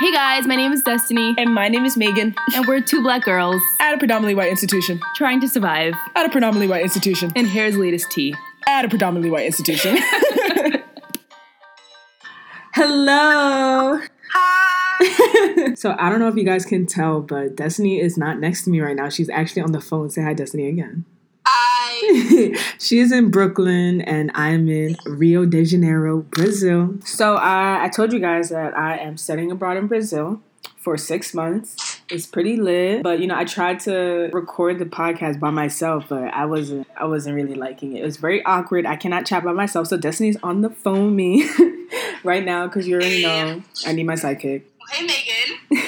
Hey guys, my name is Destiny, And my name is Megan. and we're two black girls At a predominantly white institution. trying to survive. At a predominantly white institution. And here's latest tea. At a predominantly white institution. Hello. Hi. so I don't know if you guys can tell, but Destiny is not next to me right now. She's actually on the phone. Say hi, Destiny, again. I she is in Brooklyn and I'm in Rio de Janeiro, Brazil. So uh, I told you guys that I am studying abroad in Brazil for six months. It's pretty lit, but you know I tried to record the podcast by myself, but I wasn't. I wasn't really liking it. It was very awkward. I cannot chat by myself, so Destiny's on the phone me right now because you already know I need my sidekick. hey Megan.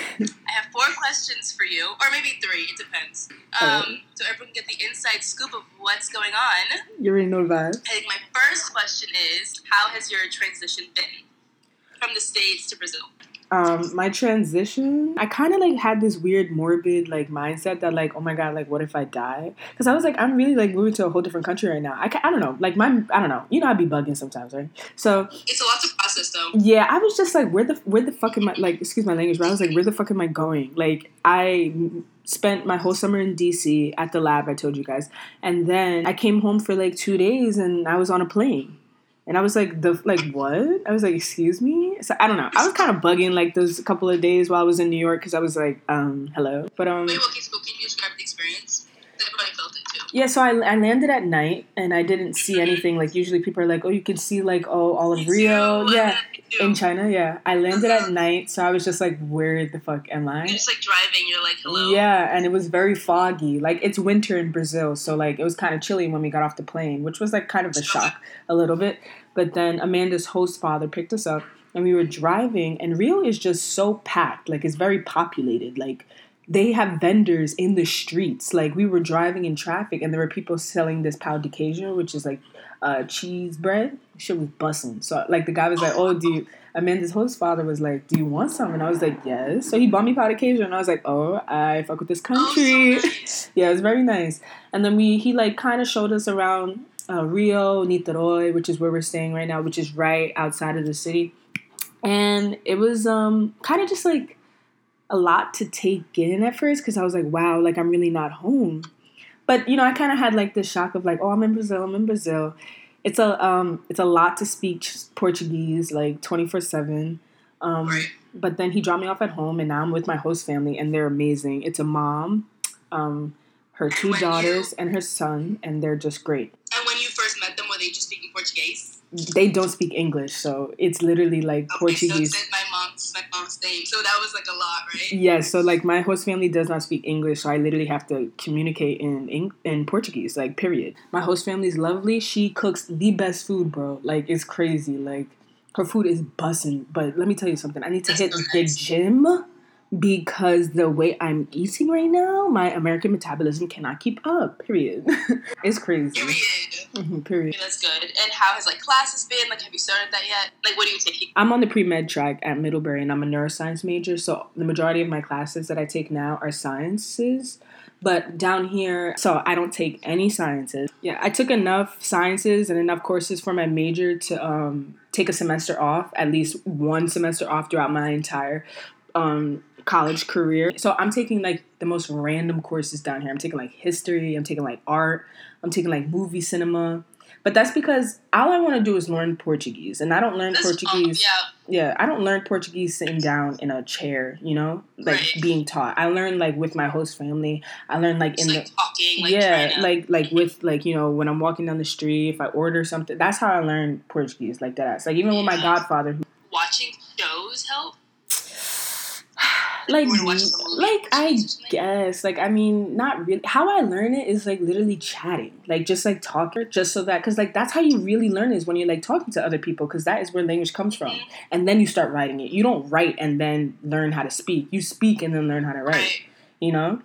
Four questions for you, or maybe three. It depends. Um, so everyone can get the inside scoop of what's going on. You already know the vibes. I think my first question is, how has your transition been from the states to Brazil? Um my transition i kind of like had this weird morbid like mindset that like oh my god like what if i die? Because i was like i'm really like moving to a whole different country right now. I, I don't know. Like my i don't know. You know i'd be bugging sometimes right? So It's a lot to process, though. yeah i was just like where the where the fuck am i like excuse my language but i was like where the fuck am i going? Like i spent my whole summer in dc at the lab i told you guys and then i came home for like two days and i was on a plane and I was like, the like what? I was like, excuse me. So I don't know. I was kind of bugging like those couple of days while I was in New York because I was like, um, hello. But um, Wait, can you describe the experience? Everybody felt it too. Yeah. So I, I landed at night and I didn't see anything. Like usually people are like, oh, you can see like oh all of Rio. Yeah, in China. Yeah, I landed at night, so I was just like, where the fuck am I? You're just like driving. You're like, hello. Yeah, and it was very foggy. Like it's winter in Brazil, so like it was kind of chilly when we got off the plane, which was like kind of a shock a little bit. But then Amanda's host father picked us up and we were driving and Rio is just so packed. Like it's very populated. Like they have vendors in the streets. Like we were driving in traffic and there were people selling this pão de queijo, which is like uh, cheese bread. Shit was bussing. So like the guy was like, "Oh, do you?" Amanda's host father was like, "Do you want some?" And I was like, "Yes." So he bought me pão de queijo, and I was like, "Oh, I fuck with this Oh, country." yeah, it was very nice. And then we he like kind of showed us around uh, Rio, Niterói, which is where we're staying right now, which is right outside of the city. And it was um kind of just like a lot to take in at first because I was like, wow, like I'm really not home. But you know, I kind of had like this shock of like, oh, I'm in Brazil. I'm in Brazil. It's a um, it's a lot to speak Portuguese like 24 seven. Um, Right. But then he dropped me off at home, and now I'm with my host family, and they're amazing. It's a mom, um, her two you- daughters, and her son, and they're just great. And when you first met them, were they just speaking Portuguese? They don't speak English, so it's literally like Okay, Portuguese. so it's my mom's name. So that was like a lot, right? Yes, so like my host family does not speak English, so I literally have to communicate in in Portuguese, like period. My host family's lovely. She cooks the best food, bro. Like it's crazy. Like her food is bussing. But let me tell you something. I need to That's hit so the gym because the way I'm eating right now, my American metabolism cannot keep up. Period. it's crazy. Period. Mhm, period. Okay, that's good. And how has like classes been? Like, have you started that yet? Like, what are you taking? I'm on the pre med track at Middlebury and I'm a neuroscience major. So the majority of my classes that I take now are sciences. But down here, so I don't take any sciences. Yeah, I took enough sciences and enough courses for my major to um, take a semester off, at least one semester off throughout my entire um, college career. So I'm taking like the most random courses down here. I'm taking like history, I'm taking like art, I'm taking like movie cinema. But that's because all I want to do is learn Portuguese, and I don't learn um, Portuguese. yeah. Yeah, I don't learn Portuguese sitting down in a chair, you know, like Right. being taught. I learn like with my host family. I learn like Just in like the talking. Like, yeah, like like with like you know when I'm walking down the street, if I order something, that's how I learn Portuguese. Like that. Like even with my godfather, who- watching shows help. Like you wanna watch some movies like I guess like I mean not really. How I learn it is like literally chatting, like just like talking, just so that because like that's how you really learn is when you're like talking to other people because that is where language comes from, and then you start writing it. You don't write and then learn how to speak. You speak and then learn how to write. You know.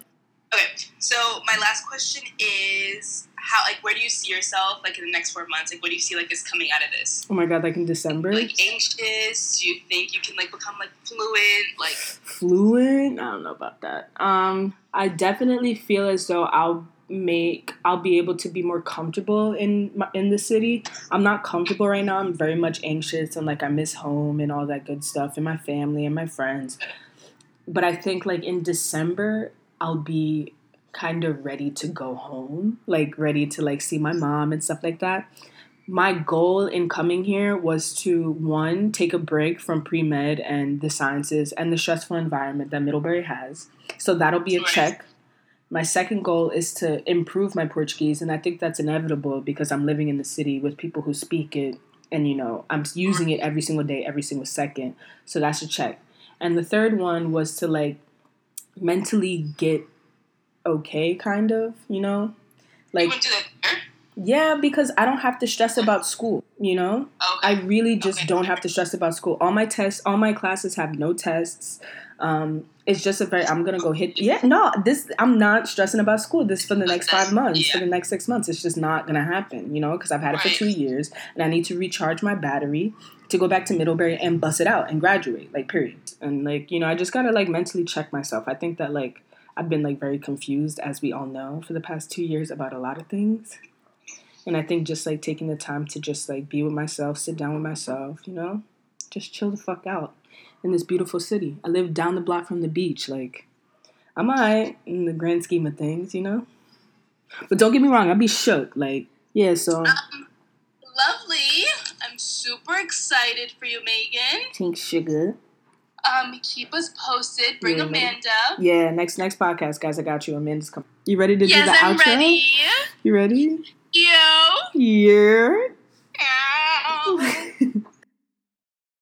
Okay. So my last question is how like where do you see yourself like in the next four months? Like what do you see like is coming out of this? Oh my god! Like in December, Like anxious? Do you think you can like become like fluent? Like fluent. I don't know about that. Um, I definitely feel as though I'll make I'll be able to be more comfortable in my, in the city. I'm not comfortable right now. I'm very much anxious and like I miss home and all that good stuff and my family and my friends. But I think like in December I'll be kind of ready to go home, like ready to like see my mom and stuff like that. My goal in coming here was to one take a break from pre med and the sciences and the stressful environment that Middlebury has. So that'll be a check. My second goal is to improve my Portuguese, and I think that's inevitable because I'm living in the city with people who speak it, and you know I'm using it every single day, every single second. So that's a check. And the third one was to like mentally get okay, kind of, you know? Like, you went to the there? yeah, because I don't have to stress about school, you know? Okay. I really just Okay. don't have to stress about school. All my tests, all my classes have no tests. Um, it's just a very, I'm gonna go hit, yeah, no, this, I'm not stressing about school. This for the next five months, for the next six months. It's just not gonna happen, you know, because I've had it for two years and I need to recharge my battery to go back to Middlebury and bust it out and graduate, like, period. And, like, you know, I just gotta, like, mentally check myself. I think that, like, I've been, like, very confused, as we all know, for the past two years about a lot of things. And I think just like taking the time to just like be with myself, sit down with myself, you know, just chill the fuck out in this beautiful city. I live down the block from the beach. Like, I'm alright in the grand scheme of things, you know. But don't get me wrong, I'd be shook. Like, yeah. So, Um, lovely. I'm super excited for you, Megan. pink sugar. Um, keep us posted. Bring Yeah, Amanda. Yeah. Next next podcast, guys. I got you. Amanda's coming. You ready to Yes, do the I'm outro? ready. You ready? You. Yeah. Ow.